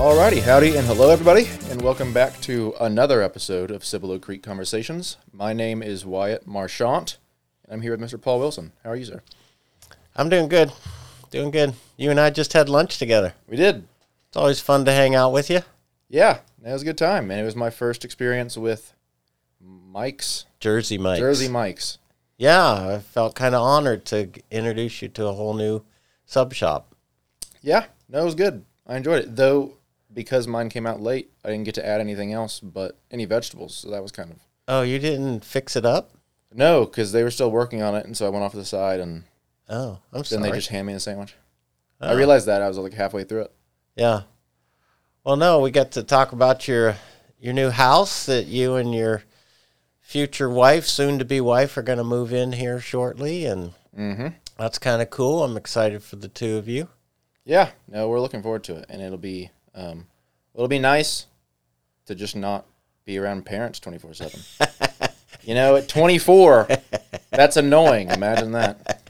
Alrighty, howdy, and hello everybody, and welcome back to another episode of Cibolo Creek Conversations. My name is Wyatt Marchant, and I'm here with Mr. Paul Wilson. How are you, sir? I'm doing good. Doing good. You and I just had lunch together. We did. It's always fun to hang out with you. Yeah, it was a good time, and it was my first experience with Mike's Jersey Mike's. Jersey Mike's. Yeah, I felt kind of honored to introduce you to a whole new sub shop. Yeah, no, it was good. I enjoyed it, though. Because mine came out late, I didn't get to add anything else but any vegetables. So that was kind of Oh, you didn't fix it up? no, because they were still working on it, and so I went off to the side, and Oh, I'm then sorry. Then they just handed me the sandwich. I Oh. realized that I was like halfway through it. Yeah. Well, no, we got to talk about your your new house that you and your future wife, soon to be wife, are going to move in here shortly, and Mm-hmm. that's kind of cool. I'm excited for the two of you. Yeah, no, we're looking forward to it, and it'll be um, it'll be nice to just not be around parents twenty four seven. You know, at twenty four, that's annoying. Imagine that.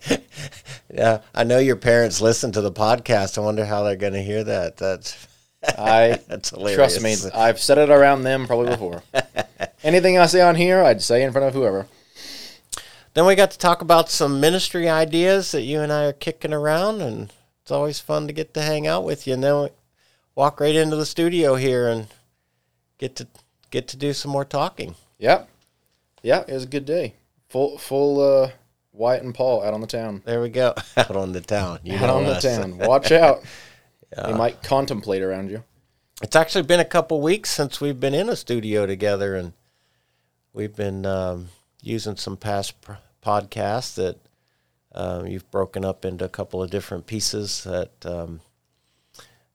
Yeah, I know your parents listen to the podcast. I wonder how they're going to hear that. That's I that's hilarious. trust me. I've said it around them probably before. Anything I say on here, I'd say in front of whoever. Then we got to talk about some ministry ideas that you and I are kicking around, and it's always fun to get to hang out with you. And then walk right into the studio here and get to get to do some more talking. Yeah, yeah, it was a good day. Full full uh, Wyatt and Paul out on the town. There we go, out on the town. You out know on the town. Watch out. They might contemplate around you. It's actually been a couple weeks since we've been in a studio together, and we've been um, using some past pr- podcasts that um, you've broken up into a couple of different pieces that um,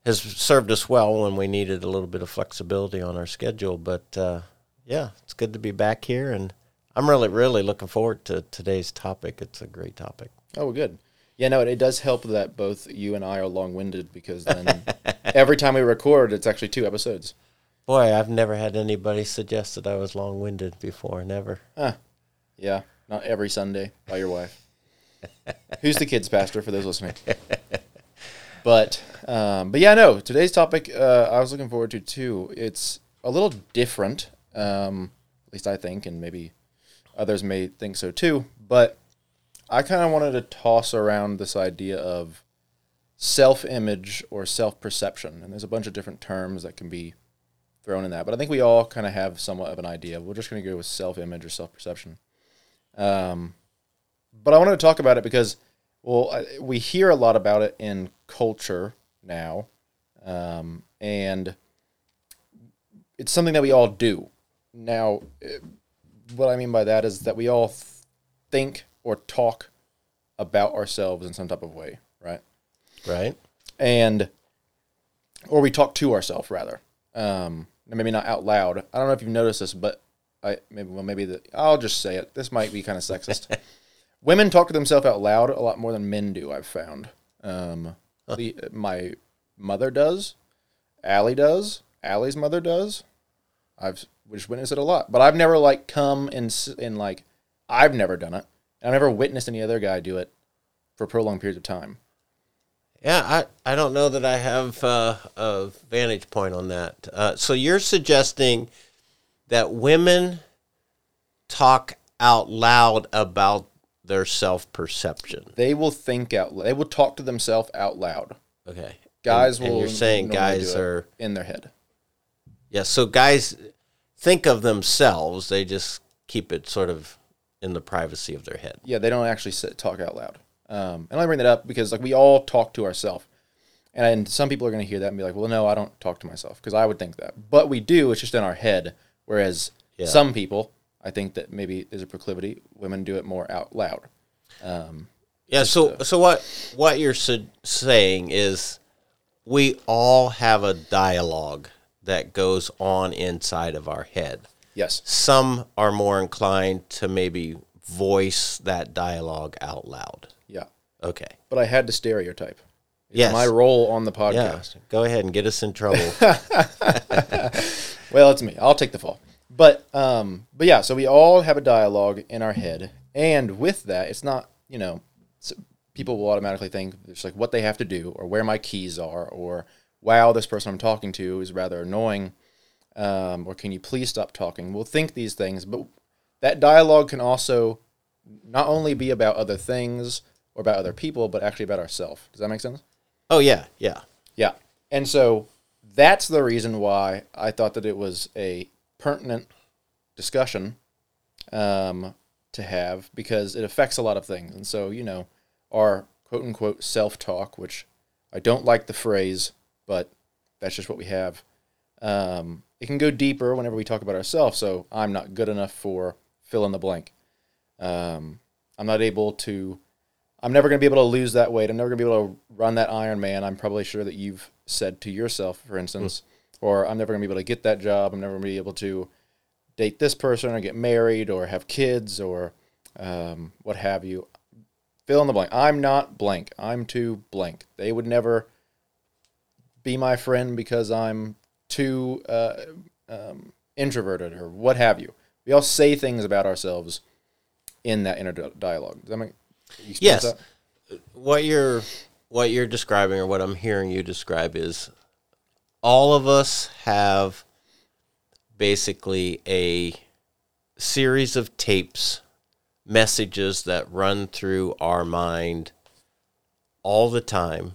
has served us well when we needed a little bit of flexibility on our schedule. But uh, yeah, it's good to be back here, and I'm really, really looking forward to today's topic. It's a great topic. Oh, good. Yeah, no, it, it does help that both you and I are long winded because then every time we record, it's actually two episodes. Boy, I've never had anybody suggest that I was long winded before. Never. Yeah, not every Sunday by your wife. Who's the kids pastor for those listening? But um, but yeah, no. Today's topic uh, I was looking forward to too. It's a little different, um, at least I think, and maybe others may think so too. But I kind of wanted to toss around this idea of self-image or self-perception, and there's a bunch of different terms that can be thrown in that. But I think we all kind of have somewhat of an idea. We're just going to go with self-image or self-perception. Um, but I wanted to talk about it because, well, I, we hear a lot about it in culture now, um, and it's something that we all do. Now, eh, what I mean by that is that we all th- think or talk about ourselves in some type of way, right? Right? and or we talk to ourselves rather um maybe not out loud i don't know if you've noticed this but i maybe well maybe the i'll just say it this might be kind of sexist women talk to themselves out loud a lot more than men do i've found um my mother does Allie does Allie's mother does. I've just witnessed it a lot but i've never like come and and like i've never done it. I've never witnessed any other guy do it for prolonged periods of time. Yeah, I, I don't know that I have uh, a vantage point on that. Uh, so you're suggesting that women talk out loud about their self perception. they will think out they will talk to themselves out loud Okay. guys and, will and you're saying guys are in their head yeah. So guys think of themselves. They just keep it sort of in the privacy of their head. yeah they don't actually sit, talk out loud um, and i bring that up because like we all talk to ourselves and, and some people are going to hear that and be like well no i don't talk to myself because i would think that but we do it's just in our head whereas Yeah. some people i think that maybe there's a proclivity women do it more out loud um, Yeah. So so what what you're su- saying is we all have a dialogue that goes on inside of our head. yes Some are more inclined to maybe voice that dialogue out loud. yeah Okay. but i had to stereotype It's Yes. my role on the Yeah. podcast Go ahead and get us in trouble. Well, it's me. I'll take the fall. But um, but yeah. So we all have a dialogue in our head, and with that, it's not you know, people will automatically think it's like what they have to do, or where my keys are, or wow, this person I'm talking to is rather annoying, um, or can you please stop talking? We'll think these things, but that dialogue can also not only be about other things or about other people, but actually about ourselves. Does that make sense? Oh yeah, yeah. Yeah. And so that's the reason why I thought that it was a pertinent discussion um, to have because it affects a lot of things. And so, you know, our quote unquote self talk, which I don't like the phrase, but that's just what we have. Um, it can go deeper whenever we talk about ourselves. So I'm not good enough for fill in the blank. Um, I'm not able to. I'm never going to be able to lose that weight. I'm never going to be able to run that Iron Man. I'm probably sure that you've said to yourself, for instance, mm. Or I'm never going to be able to get that job. I'm never going to be able to date this person or get married or have kids or um, what have you. Fill in the blank. I'm not blank. I'm too blank. They would never be my friend because I'm too uh, um, introverted or what have you. We all say things about ourselves in that inner dialogue. Does that make yes? That? What you're what you're describing, or what I'm hearing you describe, is all of us have basically a series of tapes, messages that run through our mind all the time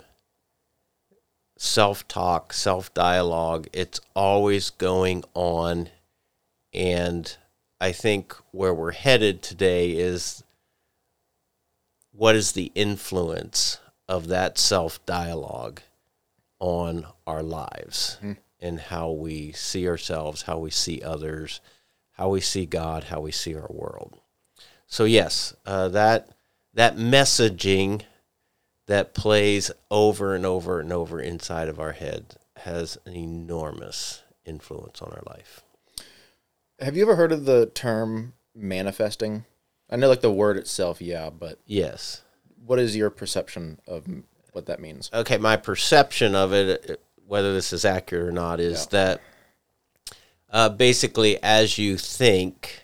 self talk, self dialogue. It's always going on. And I think where we're headed today is what is the influence of that self dialogue on our lives mm. and how we see ourselves, how we see others, how we see God, how we see our world. So yes, uh, that that messaging that plays over and over and over inside of our head has an enormous influence on our life. Have you ever heard of the term manifesting? I know like the word itself, yeah, but yes. What is your perception of what that means? Okay, my perception of it, whether this is accurate or not, is yeah. that uh, basically as you think,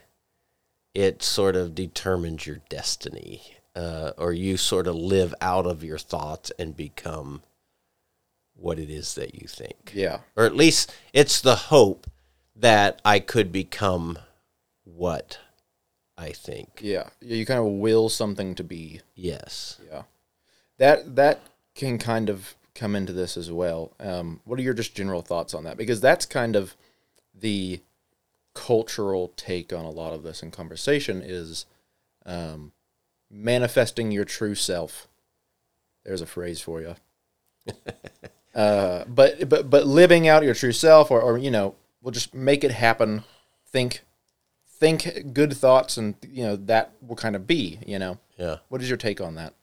it sort of determines your destiny uh, or you sort of live out of your thoughts and become what it is that you think. Yeah. Or at least it's the hope that I could become what I think. Yeah. You kind of will something to be. Yes. Yeah. That that can kind of come into this as well. Um, what are your just general thoughts on that? Because that's kind of the cultural take on a lot of this in conversation is um, manifesting your true self. There's a phrase for you. uh, but but but living out your true self, or, or you know, we'll just make it happen. Think think good thoughts, and you know that will kind of be. You know. Yeah. What is your take on that?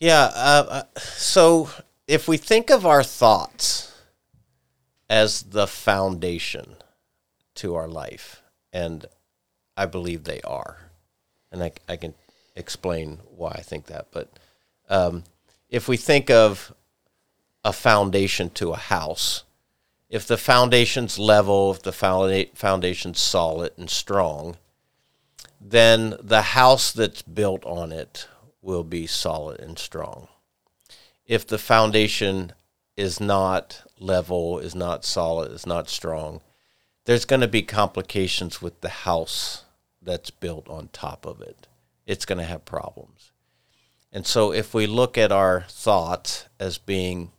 Yeah. Uh, uh, so if we think of our thoughts as the foundation to our life, and I believe they are and I, I can explain why I think that. But um, if we think of a foundation to a house, if the foundation's level, if the foundation's solid and strong, then the house that's built on it will be solid and strong. If the foundation is not level, is not solid, is not strong, there's going to be complications with the house that's built on top of it. It's going to have problems. And so if we look at our thoughts as being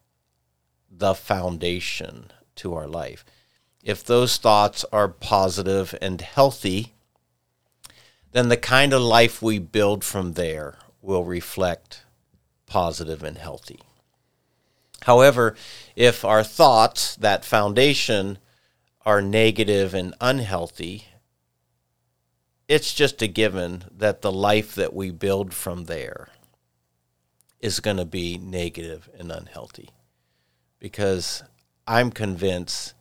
the foundation to our life, if those thoughts are positive and healthy, then the kind of life we build from there will reflect positive and healthy. However, if our thoughts, that foundation, are negative and unhealthy, it's just a given that the life that we build from there is going to be negative and unhealthy. Because I'm convinced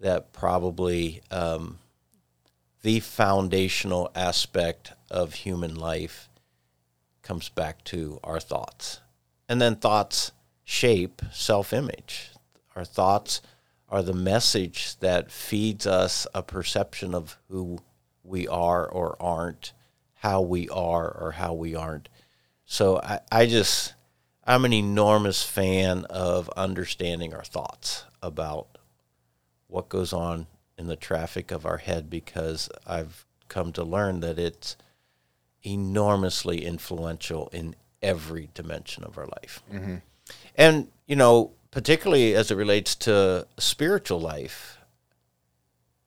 that probably um, the foundational aspect of human life comes back to our thoughts. And then thoughts shape self image. Our thoughts are the message that feeds us a perception of who we are or aren't, how we are or how we aren't. So I, I just I'm an enormous fan of understanding our thoughts about what goes on in the traffic of our head because I've come to learn that it's enormously influential in every dimension of our life. Mm-hmm. And, you know, particularly as it relates to spiritual life,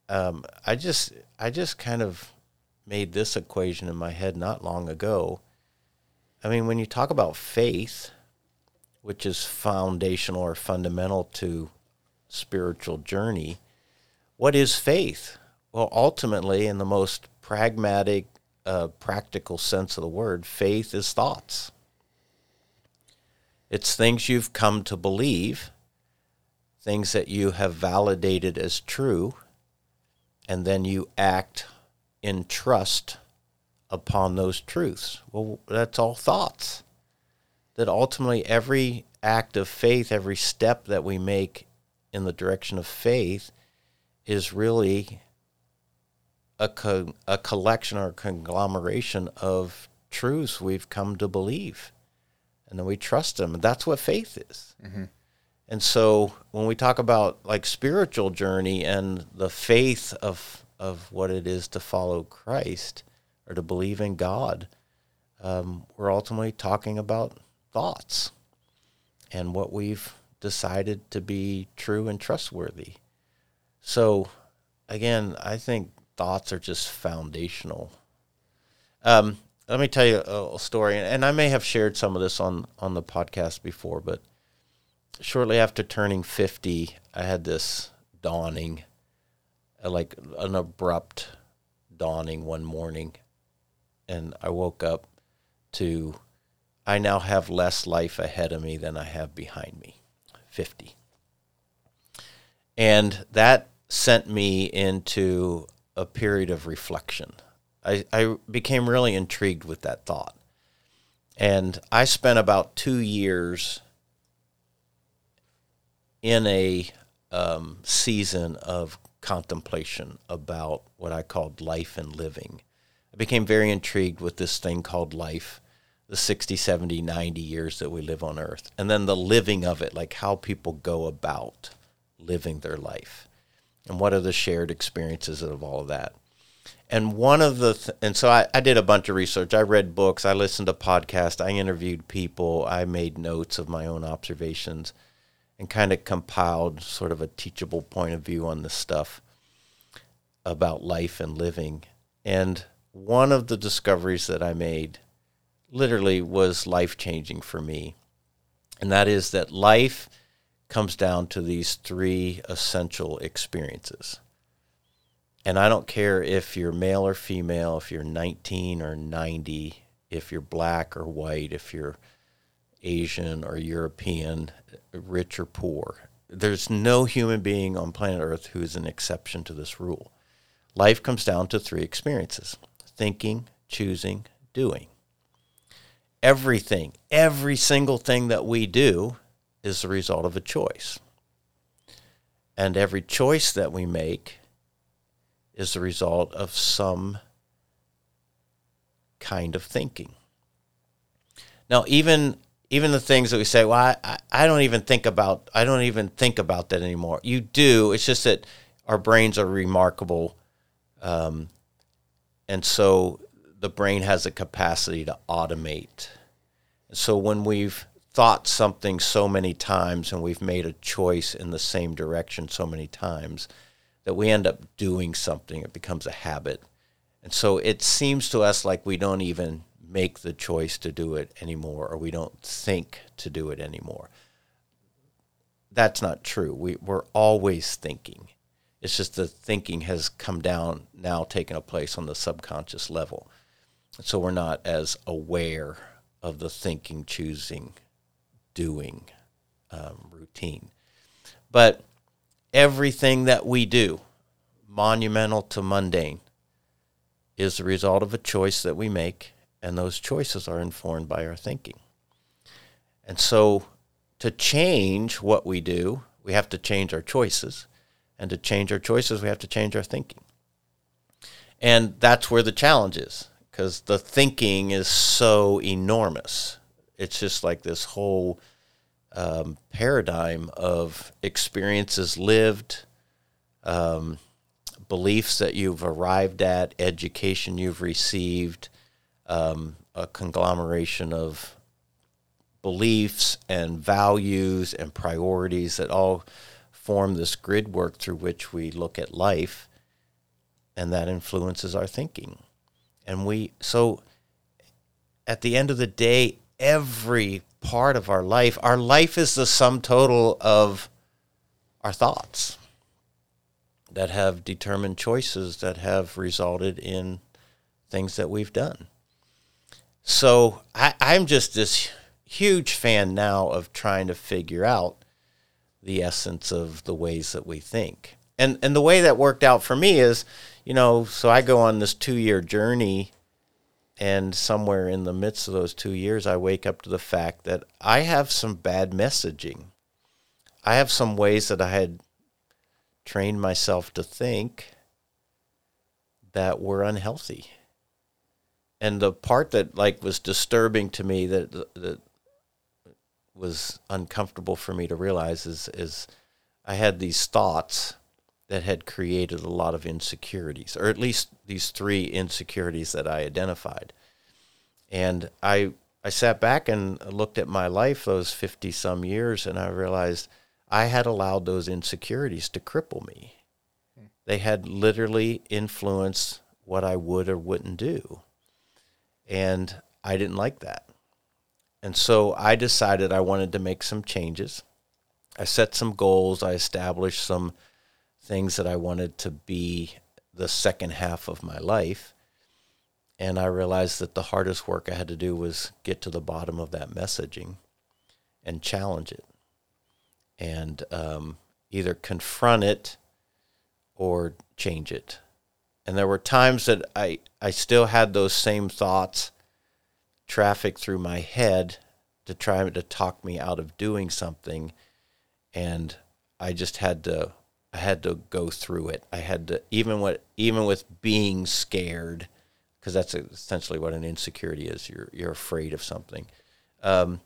um, I just I just kind of made this equation in my head not long ago. I mean, when you talk about faith, which is foundational or fundamental to spiritual journey, what is faith? Well, ultimately, in the most pragmatic, uh, practical sense of the word, faith is thoughts. It's things you've come to believe, things that you have validated as true, and then you act in trust upon those truths. Well, that's all thoughts. That ultimately every act of faith, every step that we make in the direction of faith is really a, co- a collection or a conglomeration of truths we've come to believe and then we trust them. And that's what faith is. Mm-hmm. And so when we talk about like spiritual journey and the faith of of what it is to follow Christ or to believe in God, um, we're ultimately talking about thoughts and what we've decided to be true and trustworthy. So, again, I think thoughts are just foundational. Um, let me tell you a, a story, and I may have shared some of this on on the podcast before, but shortly after turning 50, I had this dawning, uh, like an abrupt dawning one morning. And I woke up to, I now have less life ahead of me than I have behind me 50. And that sent me into a period of reflection. I, I became really intrigued with that thought. And I spent about two years in a um, season of contemplation about what I called life and living. I became very intrigued with this thing called life, the 60, 70, 90 years that we live on earth, and then the living of it, like how people go about living their life. And what are the shared experiences of all of that? and one of the th- and so I, I did a bunch of research. I read books. I listened to podcasts. I interviewed people. I made notes of my own observations and kind of compiled sort of a teachable point of view on this stuff about life and living. And one of the discoveries that i made literally was life changing for me. And that is that life comes down to these three essential experiences and I don't care if you're male or female, if you're 19 or 90, if you're black or white, if you're Asian or European, rich or poor. There's no human being on planet Earth who is an exception to this rule. Life comes down to three experiences thinking, choosing, doing. Everything, every single thing that we do is the result of a choice. And every choice that we make is the result of some kind of thinking. Now, even even the things that we say, well, I, I don't even think about I don't even think about that anymore. You do. It's just that our brains are remarkable, um, and so the brain has a capacity to automate. So when we've thought something so many times and we've made a choice in the same direction so many times, that we end up doing something. It becomes a habit. And so it seems to us like we don't even make the choice to do it anymore, or we don't think to do it anymore. That's not true. We, we're always thinking. It's just the thinking has come down now, taken a place on the subconscious level. So we're not as aware of the thinking, choosing, doing um, routine. But everything that we do, monumental to mundane, is the result of a choice that we make, and those choices are informed by our thinking. And so, to change what we do, we have to change our choices. And to change our choices, we have to change our thinking. And that's where the challenge is, because the thinking is so enormous. It's just like this whole um, paradigm of experiences lived, um, beliefs that you've arrived at, education you've received, um, a conglomeration of beliefs and values and priorities that all form this grid work through which we look at life, and that influences our thinking. And we, so at the end of the day, every part of our life, our life is the sum total of our thoughts that have determined choices that have resulted in things that we've done. So I, I'm just this huge fan now of trying to figure out the essence of the ways that we think. And and the way that worked out for me is, you know, so I go on this 2-year journey and somewhere in the midst of those 2 years I wake up to the fact that I have some bad messaging. I have some ways that I had trained myself to think that were unhealthy. And the part that like was disturbing to me that that was uncomfortable for me to realize is is I had these thoughts that had created a lot of insecurities, or at least these three insecurities that I identified. And I I sat back and looked at my life those 50 some years and I realized I had allowed those insecurities to cripple me. They had literally influenced what I would or wouldn't do. And I didn't like that. And so I decided I wanted to make some changes. I set some goals. I established some things that I wanted to be the second half of my life. And I realized that the hardest work I had to do was get to the bottom of that messaging and challenge it and um, either confront it or change it. And there were times that I, I still had those same thoughts traffic through my head to try to talk me out of doing something and I just had to I had to go through it. I had to even what even with being scared because that's essentially what an insecurity is. You're you're afraid of something. Um,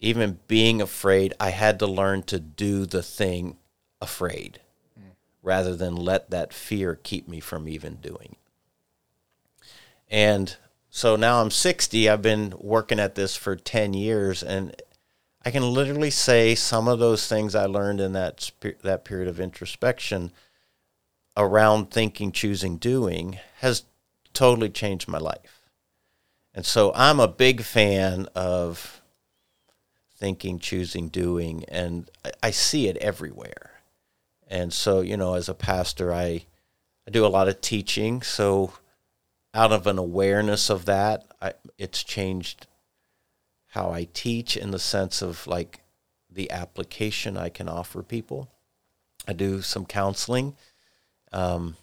even being afraid, I had to learn to do the thing afraid mm. rather than let that fear keep me from even doing it. And so now I'm 60. I've been working at this for 10 years, and I can literally say some of those things I learned in that that period of introspection around thinking, choosing, doing has totally changed my life. And so I'm a big fan of thinking, choosing, doing, and I, see it everywhere. And so, you know, as a pastor, I I do a lot of teaching, so out of an awareness of that, I, it's changed how I teach in the sense of like the application I can offer people. I do some counseling. Um,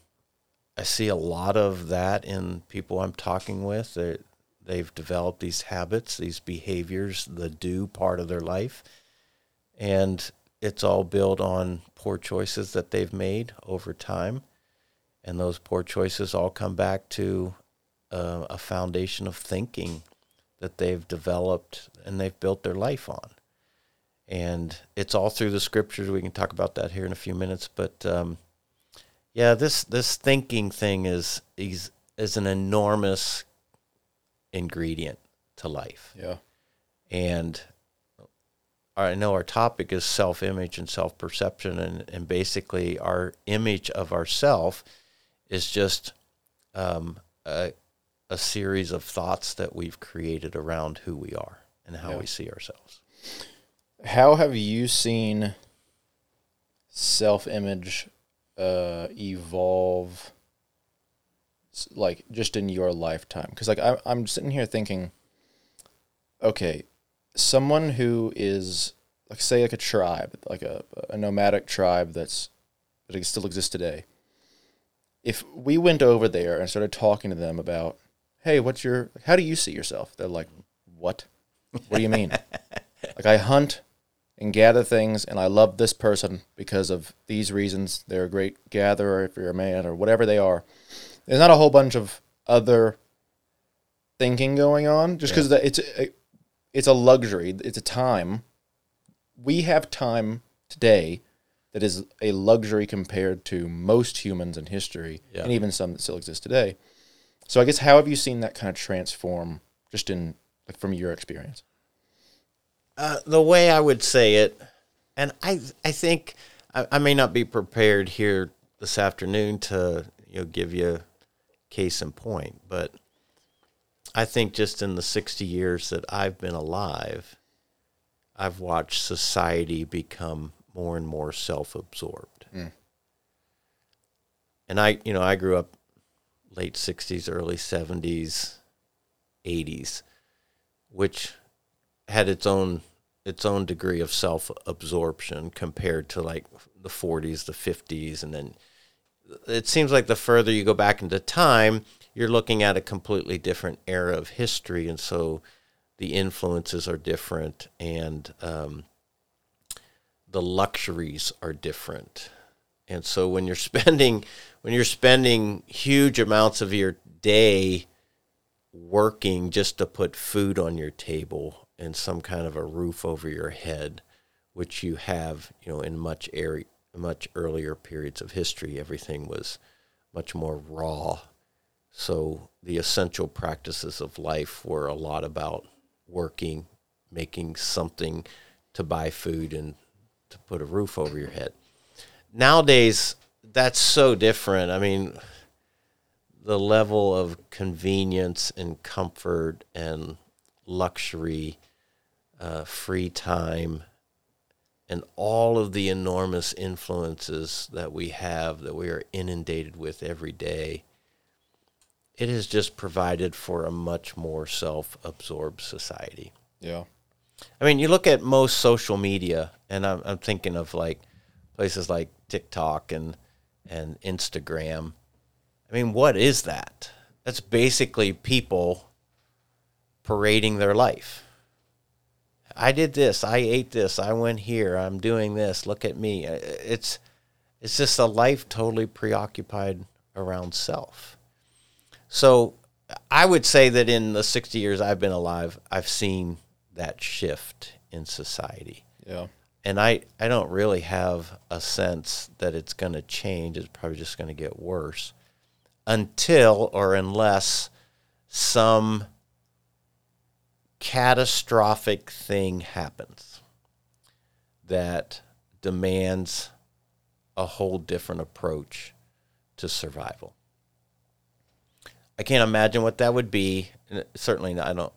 I see a lot of that in people I'm talking with. They're, they've developed these habits, these behaviors, the do part of their life. And it's all built on poor choices that they've made over time. And those poor choices all come back to uh, a foundation of thinking that they've developed and they've built their life on. And it's all through the scriptures. We can talk about that here in a few minutes. But um, yeah, this this thinking thing is is is an enormous ingredient to life. Yeah. And I know our topic is self image and self perception, and, and basically our image of ourself is just um, a, a series of thoughts that we've created around who we are and how yeah. we see ourselves. How have you seen self image uh, evolve, like just in your lifetime? Because like I, I'm sitting here thinking, okay, someone who is like say like a tribe, like a, a nomadic tribe that's that still exists today. If we went over there and started talking to them about hey, what's your, how do you see yourself? They're like, what? What do you mean? like, I hunt and gather things, and I love this person because of these reasons. They're a great gatherer if you're a man or whatever they are. There's not a whole bunch of other thinking going on just because yeah. it's, it, it's a luxury. It's a time. We have time today that is a luxury compared to most humans in history, Yeah. and even some that still exist today. So I guess how have you seen that kind of transform, just in like from your experience? Uh, the way I would say it, and I I think I, I may not be prepared here this afternoon to you know give you case in point, but I think just in the sixty years that I've been alive, I've watched society become more and more self-absorbed. And I, you know, I grew up late '60s, early '70s, '80s, which had its own its own degree of self absorption compared to like the 40s, the 50s, and then it seems like the further you go back into time, you're looking at a completely different era of history, and so the influences are different, and um, the luxuries are different. And so when you're spending when you're spending huge amounts of your day working just to put food on your table and some kind of a roof over your head, which you have, you know, in much area, much earlier periods of history, everything was much more raw. So the essential practices of life were a lot about working, making something to buy food and to put a roof over your head. Nowadays, that's so different. I mean, the level of convenience and comfort and luxury, uh, free time, and all of the enormous influences that we have that we are inundated with every day, it has just provided for a much more self absorbed society. Yeah. I mean, you look at most social media, and I'm, I'm thinking of like places like TikTok and and Instagram. I mean, what is that? That's basically people parading their life. I did this. I ate this. I went here. I'm doing this. Look at me. It's it's just a life totally preoccupied around self. So I would say that in the 60 years I've been alive, I've seen that shift in society. Yeah. And I, I don't really have a sense that it's going to change. It's probably just going to get worse until or unless some catastrophic thing happens that demands a whole different approach to survival. I can't imagine what that would be. Certainly, I don't.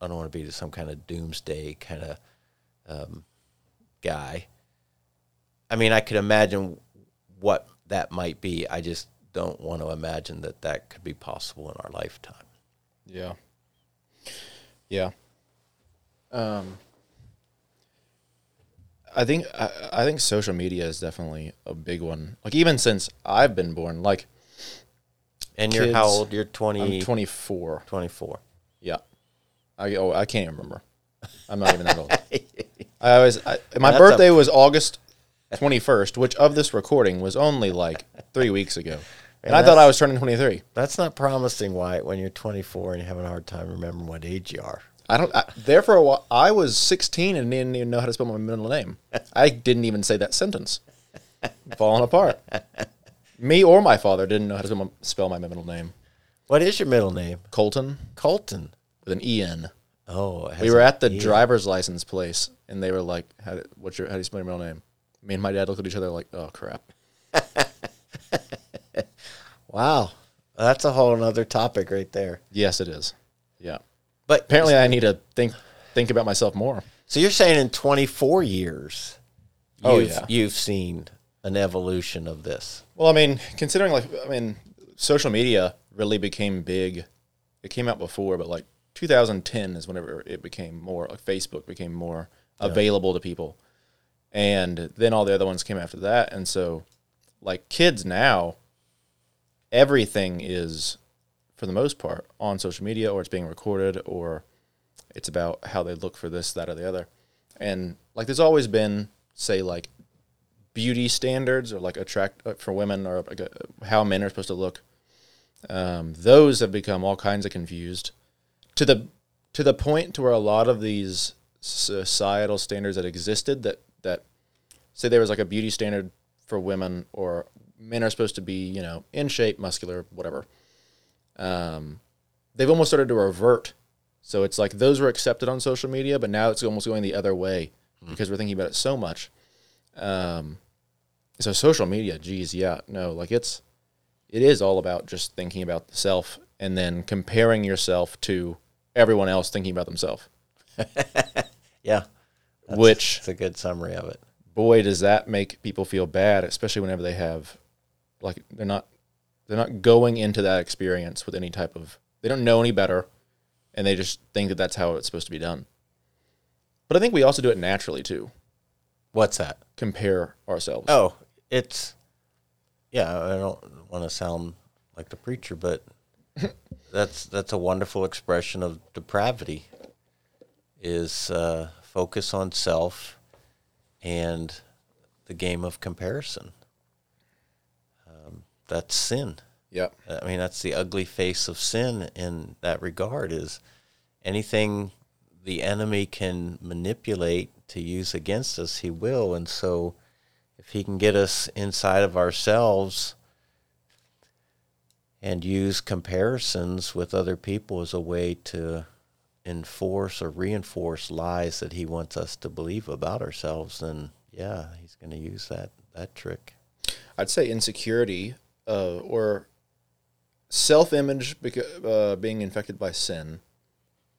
I don't want to be some kind of doomsday kind of um, guy. I mean, I could imagine what that might be. I just don't want to imagine that that could be possible in our lifetime. Yeah. Yeah. Um I think I, I think social media is definitely a big one. Like even since I've been born, like And you're how old? You're 20, I'm 24. 24. Yeah. I oh I can't remember. I'm not even that old. I always I, my That's a- birthday was August 21st, which of this recording was only like 3 weeks ago. And I thought I was turning 23. That's not promising, Wyatt, when you're 24 and you're having a hard time remembering what age you are. I don't. I, there for a while, I was 16 and didn't even know how to spell my middle name. I didn't even say that sentence. Falling apart. Me or my father didn't know how to spell my, spell my middle name. What is your middle name? Colten Colten. with an E N. Oh, it We were at the driver's license place, and they were like, "How do, what's your how do you spell your middle name?" Me and my dad looked at each other like, "Oh crap." Wow, that's a whole other topic right there. Yes, it is. Yeah. But Apparently, I need to think think about myself more. so you're saying in 24 years, Oh, you've, yeah. you've seen an evolution of this. Well, I mean, considering like I mean, social media really became big. It came out before, but like 2010 is whenever it became more like Facebook became more available to people, and then all the other ones came after that. And so, like kids now, everything is, for the most part, on social media, or it's being recorded, or it's about how they look for this, that, or the other. And like, there's always been, say, like beauty standards or like attract uh, for women or like uh how men are supposed to look. Um, those have become all kinds of confused to the to the point to where a lot of these societal standards that existed that that say there was like a beauty standard for women or men are supposed to be you know in shape muscular whatever um, they've almost started to revert. So it's like those were accepted on social media but now it's almost going the other way because we're thinking about it so much. Um, so social media geez yeah no like it's it is all about just thinking about the self and then comparing yourself to everyone else thinking about themselves Yeah. which It's a good summary of it. boy does that make people feel bad especially whenever they have like they're not they're not going into that experience with any type of they don't know any better and they just think that that's how it's supposed to be done but i think we also do it naturally too What's that? compare ourselves Oh, it's yeah. I don't want to sound like the preacher, but that's that's a wonderful expression of depravity. Is uh, focus on self and the game of comparison. Um, that's sin. yep I mean, that's the ugly face of sin in that regard. Is anything the enemy can manipulate to use against us, he will. And so, if he can get us inside of ourselves and use comparisons with other people as a way to enforce or reinforce lies that he wants us to believe about ourselves, then yeah, he's going to use that that trick. I'd say insecurity uh, or self-image beca- uh, being infected by sin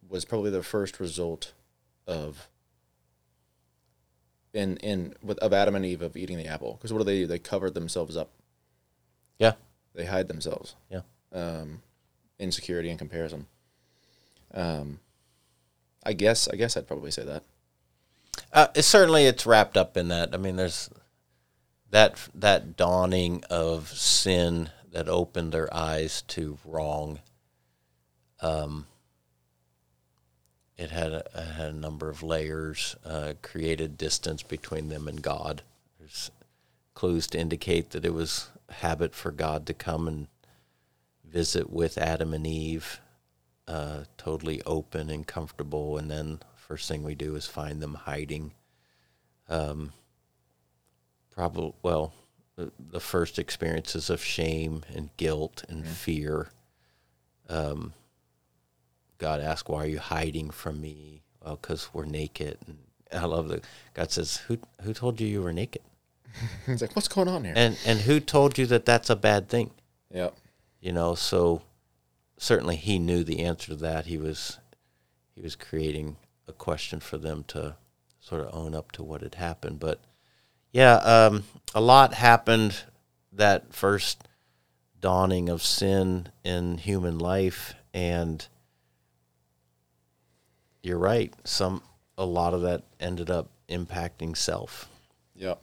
was probably the first result of in in with of Adam and Eve of eating the apple. Because what do they do? They covered themselves up. Yeah, They hide themselves. yeah. Um, insecurity and comparison. Um, I guess I guess I'd probably say that. Uh, it, certainly, it's wrapped up in that. I mean, there's that that dawning of sin that opened their eyes to wrong. Um, it had a, it had a number of layers, uh, created distance between them and God. There's clues to indicate that it was habit for God to come and visit with Adam and Eve, uh, totally open and comfortable, and then first thing we do is find them hiding. Um, probably well, the, first experiences of shame and guilt and fear. Um, God asked, "Why are you hiding from me?" Well, because we're naked. And I love that God says, "Who who told you you were naked?" He's like, "What's going on here?" And and who told you that that's a bad thing? yeah, you know so certainly he knew the answer to that he was he was creating a question for them to sort of own up to what had happened but yeah um, a lot happened that first dawning of sin in human life and you're right some a lot of that ended up impacting self yeah.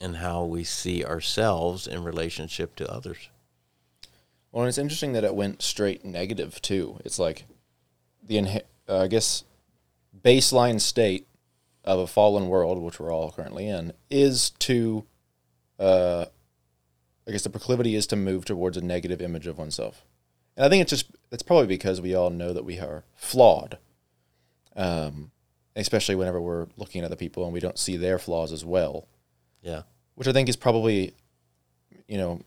And how we see ourselves in relationship to others. Well, and it's interesting that it went straight negative too. It's like the uh, I guess baseline state of a fallen world, which we're all currently in, is to, uh, I guess the proclivity is to move towards a negative image of oneself, and I think it's just it's probably because we all know that we are flawed, um, especially whenever we're looking at other people and we don't see their flaws as well yeah which I think is probably, you know,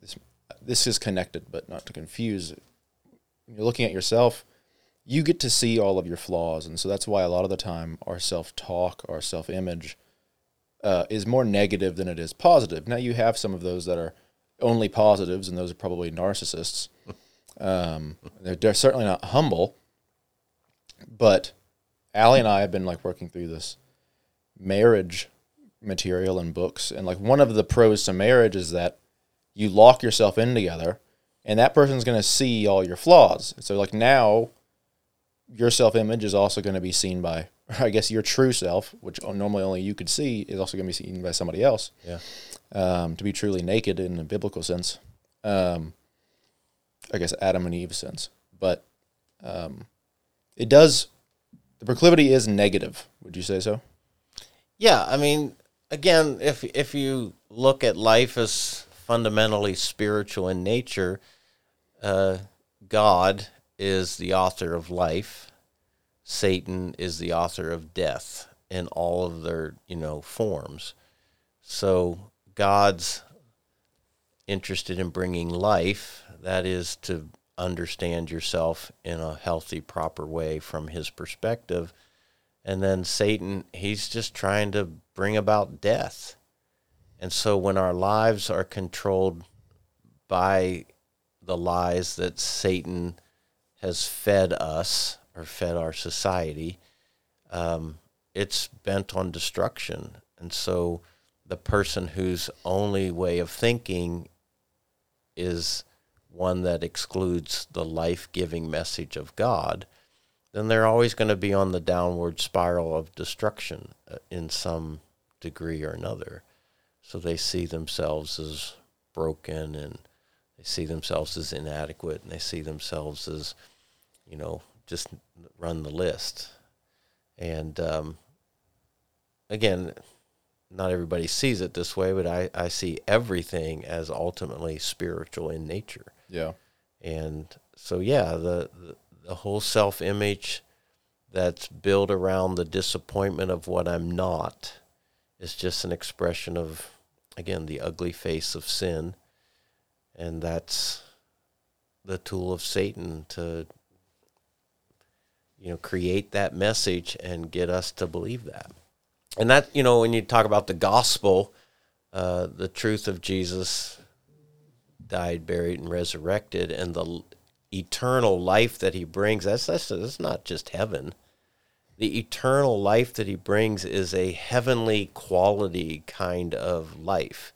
this this is connected, but not to confuse. When you're looking at yourself, you get to see all of your flaws, and so that's why a lot of the time our self talk, our self image, uh, is more negative than it is positive. Now you have some of those that are only positives, and those are probably narcissists. Um, they're, they're certainly not humble, but Allie and I have been like working through this marriage material and books. And like one of the pros to marriage is that you lock yourself in together and that person's going to see all your flaws. So like now your self-image is also going to be seen by I guess your true self, which normally only you could see, is also going to be seen by somebody else. yeah Um, to be truly naked in a biblical sense. Um, I guess Adam and Eve sense. But um, it does the proclivity is negative. Would you say so? Yeah, I mean, again, if if you look at life as fundamentally spiritual in nature, uh, God is the author of life, Satan is the author of death in all of their, you know, forms. So God's interested in bringing life, that is to understand yourself in a healthy, proper way from his perspective. And then Satan, he's just trying to bring about death. And so when our lives are controlled by the lies that Satan has fed us or fed our society, um, it's bent on destruction. And so the person whose only way of thinking is one that excludes the life giving message of God, then they're always going to be on the downward spiral of destruction uh, in some degree or another. So they see themselves as broken and they see themselves as inadequate and they see themselves as, you know, just run the list. And um, again, not everybody sees it this way, but I, I see everything as ultimately spiritual in nature. Yeah. And so, yeah, the, the, the whole self image that's built around the disappointment of what I'm not is just an expression of, again, the ugly face of sin. And that's the tool of Satan to, you know, create that message and get us to believe that and that you know when you talk about the gospel, uh, the truth of Jesus died, buried, and resurrected, and the eternal life that He brings. That's that's, that's not just heaven. The eternal life that He brings is a heavenly quality kind of life.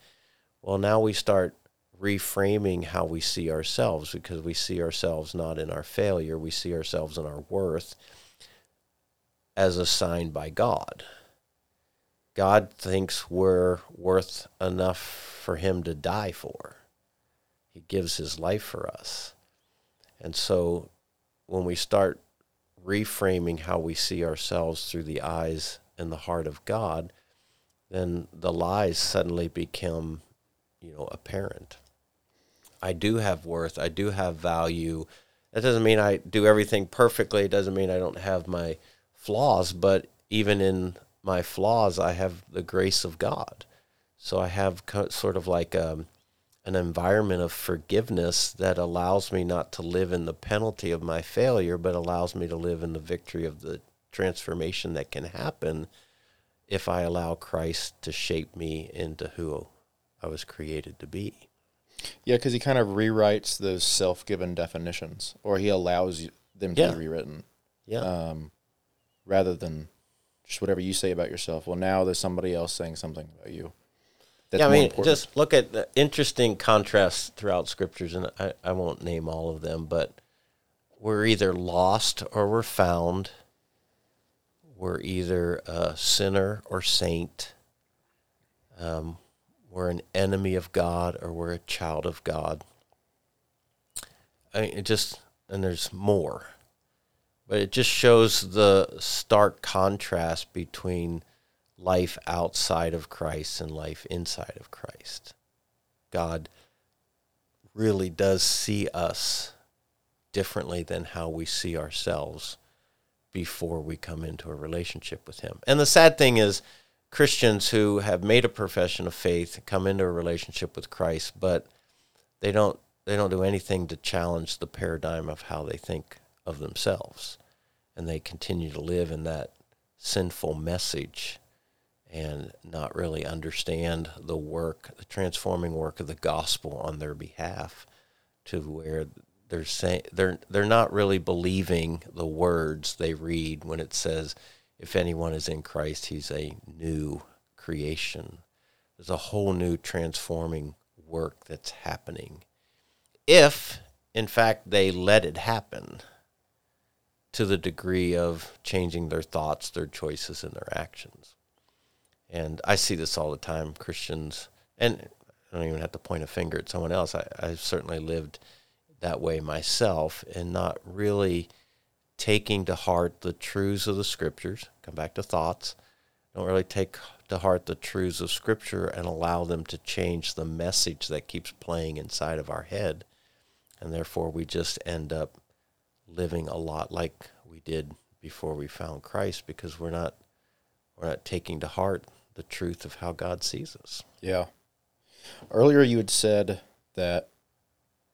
Well, now we start reframing how we see ourselves because we see ourselves not in our failure, we see ourselves in our worth as assigned by God. God thinks we're worth enough for him to die for. He gives his life for us. And so when we start reframing how we see ourselves through the eyes and the heart of God, then the lies suddenly become, you know, apparent. I do have worth. I do have value. That doesn't mean I do everything perfectly. It doesn't mean I don't have my flaws, but even in my flaws, I have the grace of God. So I have sort of like um, an environment of forgiveness that allows me not to live in the penalty of my failure, but allows me to live in the victory of the transformation that can happen if I allow Christ to shape me into who I was created to be. Yeah, because he kind of rewrites those self-given definitions, or he allows them to yeah. be rewritten. Yeah. Um, rather than just whatever you say about yourself. Well, now there's somebody else saying something about you. That's yeah, I mean, important. just look at the interesting contrasts throughout scriptures, and I, I won't name all of them, but we're either lost or we're found. We're either a sinner or saint. Um, we're an enemy of God or we're a child of God. I mean, it just, and there's more but it just shows the stark contrast between life outside of Christ and life inside of Christ. God really does see us differently than how we see ourselves before we come into a relationship with Him. And the sad thing is, Christians who have made a profession of faith come into a relationship with Christ, but they don't they don't do anything to challenge the paradigm of how they think of themselves and they continue to live in that sinful message and not really understand the work, the transforming work of the gospel on their behalf, to where they're saying they're they're not really believing the words they read when it says, "If anyone is in Christ, he's a new creation." There's a whole new transforming work that's happening. If, in fact, they let it happen to the degree of changing their thoughts, their choices, and their actions. And I see this all the time. Christians, and I don't even have to point a finger at someone else. I, I've certainly lived that way myself and not really taking to heart the truths of the scriptures. Come back to thoughts. Don't really take to heart the truths of scripture and allow them to change the message that keeps playing inside of our head. And therefore, we just end up living a lot like we did before we found Christ because we're not we're not taking to heart the truth of how God sees us. Yeah. Earlier, you had said that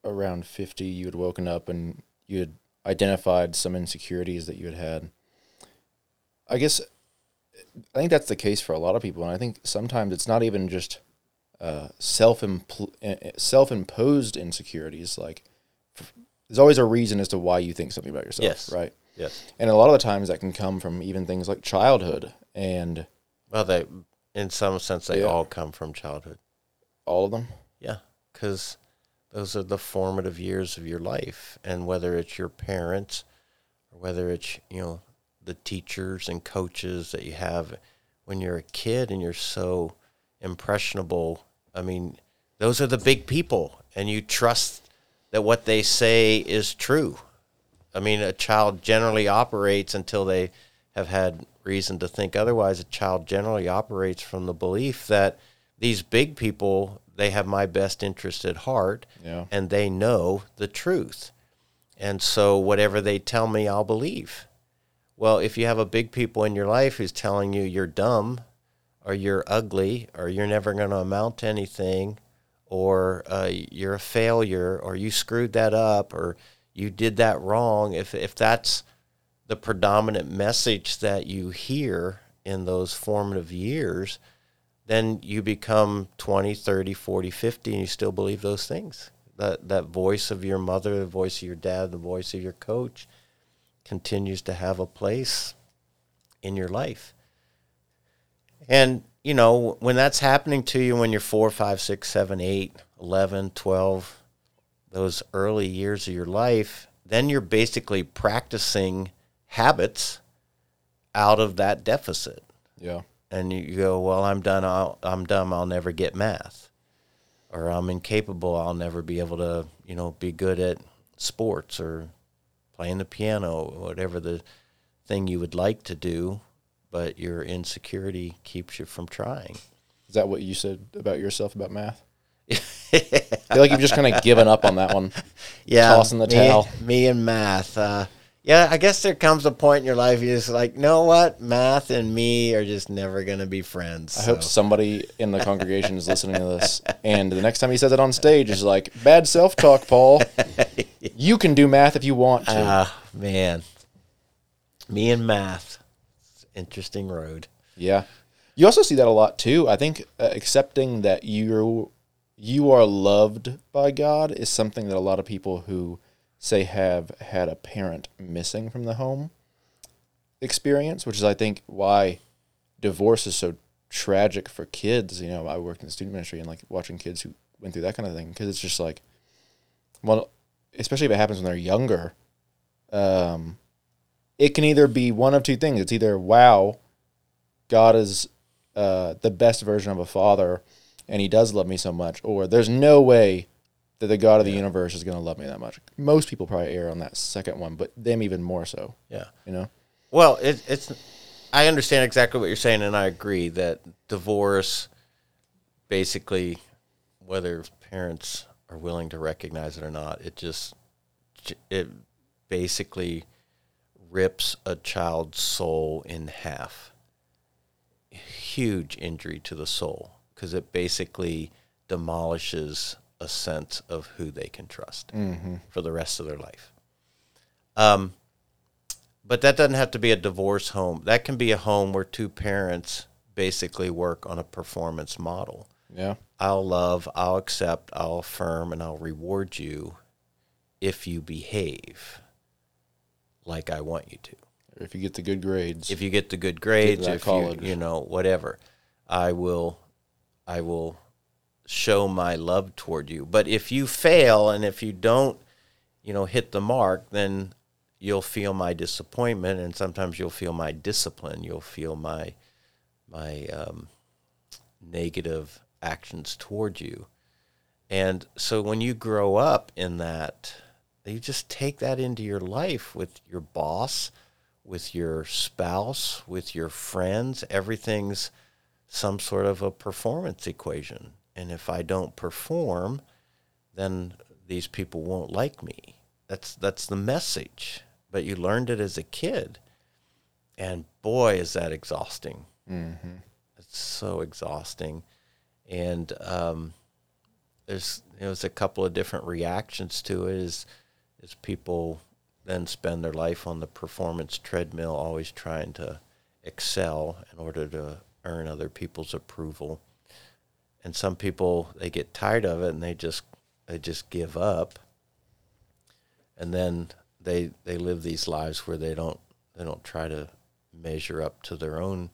around 50, you had woken up and you had identified some insecurities that you had had. I guess I think that's the case for a lot of people, and I think sometimes it's not even just uh, self self imposed insecurities. Like there's always a reason as to why you think something about yourself, Yes. right? Yes. And a lot of the times that can come from even things like childhood and Well, they in some sense they Yeah. all come from childhood. all of them. Yeah, because those are the formative years of your life, and whether it's your parents or whether it's you know the teachers and coaches that you have when you're a kid and you're so impressionable. I mean, those are the big people, and you trust that what they say is true. I mean, a child generally operates until they have had reason to think otherwise. A child generally operates from the belief that these big people, they have my best interest at heart Yeah. and they know the truth. And so whatever they tell me, I'll believe. Well, if you have a big people in your life who's telling you you're dumb or you're ugly or you're never going to amount to anything or uh, you're a failure or you screwed that up or you did that wrong, if, if that's the predominant message that you hear in those formative years, then you become 20, 30, 40, 50, and you still believe those things. That, that voice of your mother, the voice of your dad, the voice of your coach continues to have a place in your life. And, you know, when that's happening to you when you're four, five, six, seven, eight, 11, 12, those early years of your life, then you're basically practicing habits out of that deficit Yeah. and you go, "Well, I'm done. I'll, I'm dumb. I'll never get math, or I'm incapable. I'll never be able to, you know, be good at sports or playing the piano, or whatever the thing you would like to do, but your insecurity keeps you from trying." Is that what you said about yourself about math? I feel like you've just kind of given up on that one. yeah, Tossing the me, towel. Me and math. Uh, yeah, I guess there comes a point in your life you're just like, know what, math and me are just never gonna be friends. I hope somebody in the congregation is listening to this, and the next time he says it on stage is like, "Bad self-talk, Paul. You can do math if you want to." Ah, man. Me and math. Interesting road. Yeah. You also see that a lot too. I think uh, accepting that you you are loved by God is something that a lot of people who say have had a parent missing from the home experience, which is I think why divorce is so tragic for kids. You know, I worked in the student ministry and like watching kids who went through that kind of thing because it's just like, well, especially if it happens when they're younger, um, it can either be one of two things. It's either wow, God is uh, the best version of a father, and He does love me so much, or there's no way that the God of the universe is going to love me that much. Most people probably err on that second one, but them even more so. Yeah. You know? Well, it, it's. I understand exactly what you're saying, and I agree that divorce, basically, whether parents are willing to recognize it or not, it just it basically rips a child's soul in half. Huge injury to the soul because it basically demolishes a sense of who they can trust for the rest of their life. Um, but that doesn't have to be a divorce home. That can be a home where two parents basically work on a performance model. Yeah. I'll love, I'll accept, I'll affirm, and I'll reward you if you behave like I want you to. Or if you get the good grades. If you get the good grades, if college. you you know whatever, I will, I will show my love toward you. But if you fail and if you don't, you know, hit the mark, then you'll feel my disappointment, and sometimes you'll feel my discipline. You'll feel my my um, negative actions toward you. And so when you grow up in that, you just take that into your life with your boss, with your spouse, with your friends. Everything's some sort of a performance equation. And if I don't perform, then these people won't like me. That's that's the message. But you learned it as a kid. and boy, is that exhausting. Mm-hmm. It's so exhausting, and um, there's there's a couple of different reactions to it. Is is people then spend their life on the performance treadmill, always trying to excel in order to earn other people's approval. And some people they get tired of it and they just they just give up. And then they they live these lives where they don't they don't try to measure up to their own,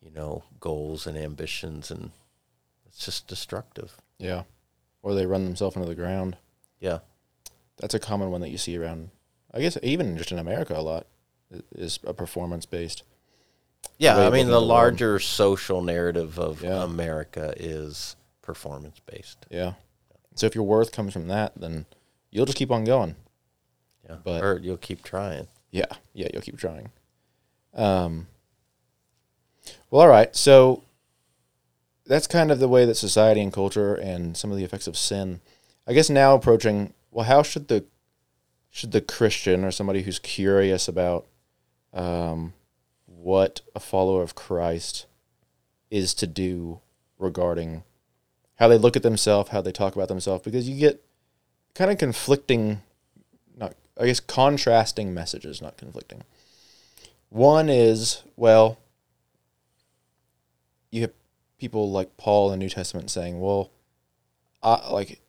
you know, goals and ambitions and it's just destructive. Yeah. Or they run themselves into the ground. Yeah. That's a common one that you see around I guess even just in America a lot is a performance based. Yeah, I mean the the world. larger social narrative of Yeah. America is performance based. Yeah. So if your worth comes from that, then you'll just keep on going. Yeah. But- or you'll keep trying. Yeah, yeah, you'll keep trying. Um, well, all right. So that's kind of the way that society and culture and some of the effects of sin. I guess now approaching. Well, how should the should the Christian or somebody who's curious about um, what a follower of Christ is to do regarding how they look at themselves, how they talk about themselves, because you get kind of conflicting not I guess contrasting messages, not conflicting. One is, well, you have people like Paul in the New Testament saying, well, I like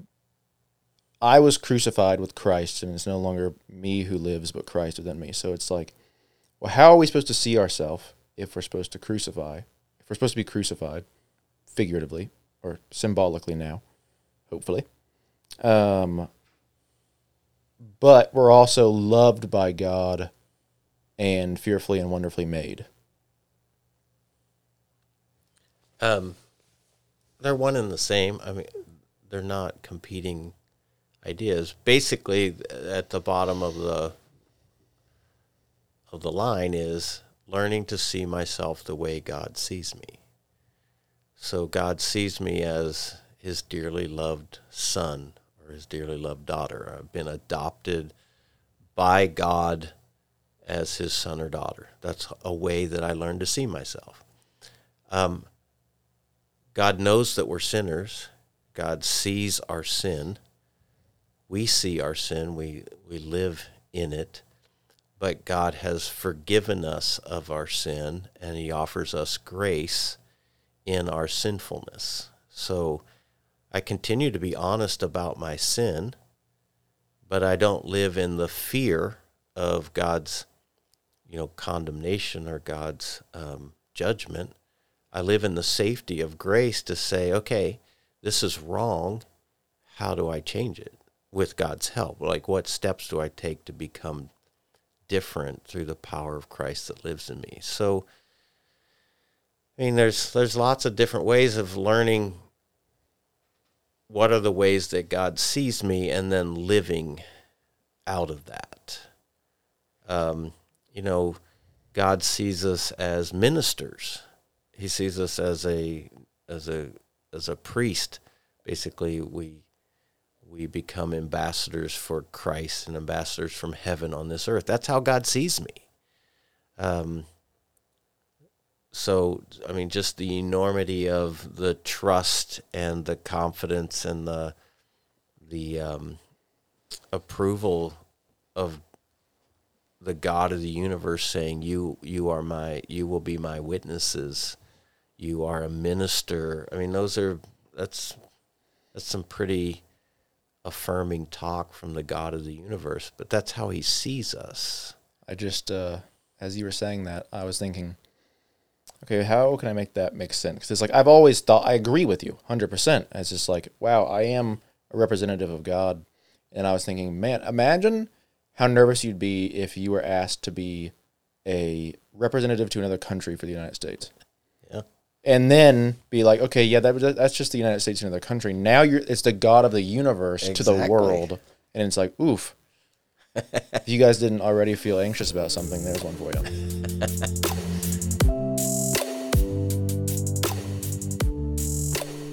I was crucified with Christ and it's no longer me who lives but Christ within me. So it's like, well, how are we supposed to see ourselves if we're supposed to crucify? If we're supposed to be crucified figuratively or symbolically now, hopefully. Um but we're also loved by God and fearfully and wonderfully made. Um, they're one and the same. I mean, they're not competing ideas. Basically, at the bottom of the the line is learning to see myself the way God sees me. So God sees me as his dearly loved son or his dearly loved daughter. I've been adopted by God as his son or daughter. That's a way that I learned to see myself. Um, God knows that we're sinners. God sees our sin. We see our sin. We, we live in it. But God has forgiven us of our sin and He offers us grace in our sinfulness. So I continue to be honest about my sin, but I don't live in the fear of God's you know condemnation or God's um, judgment. I live in the safety of grace to say, okay, this is wrong. How do I change it with God's help? Like, what steps do I take to become different through the power of Christ that lives in me? So, I mean, there's there's lots of different ways of learning. What are the ways that God sees me, and then living out of that. Um, you know, God sees us as ministers. He sees us as a as a as a priest. Basically, we we become ambassadors for Christ and ambassadors from heaven on this earth. That's how God sees me. Um, so, I mean, just the enormity of the trust and the confidence and the the um, approval of the God of the universe saying, "You, you are my, you will be my witnesses. You are a minister." I mean, those are that's that's some pretty affirming talk from the God of the universe. But that's how He sees us. I just, uh, as you were saying that, I was thinking, okay, how can I make that make sense? Because it's like I've always thought I agree with you, hundred percent. It's just like, wow, I am a representative of God, and I was thinking, man, imagine how nervous you'd be if you were asked to be a representative to another country for the United States. Yeah. And then be like, okay, yeah, that, that's just the United States to another country. Now you're it's the God of the universe to the world, and it's like, oof. if you guys didn't already feel anxious about something, there's one for you.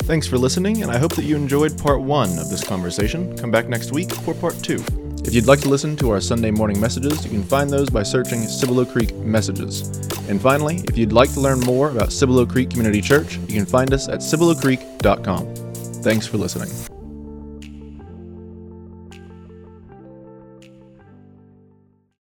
Thanks for listening, and I hope that you enjoyed part one of this conversation. Come back next week for part two. If you'd like to listen to our Sunday morning messages, you can find those by searching Cibolo Creek Messages. And finally, if you'd like to learn more about Cibolo Creek Community Church, you can find us at cibolocreek.com. Thanks for listening.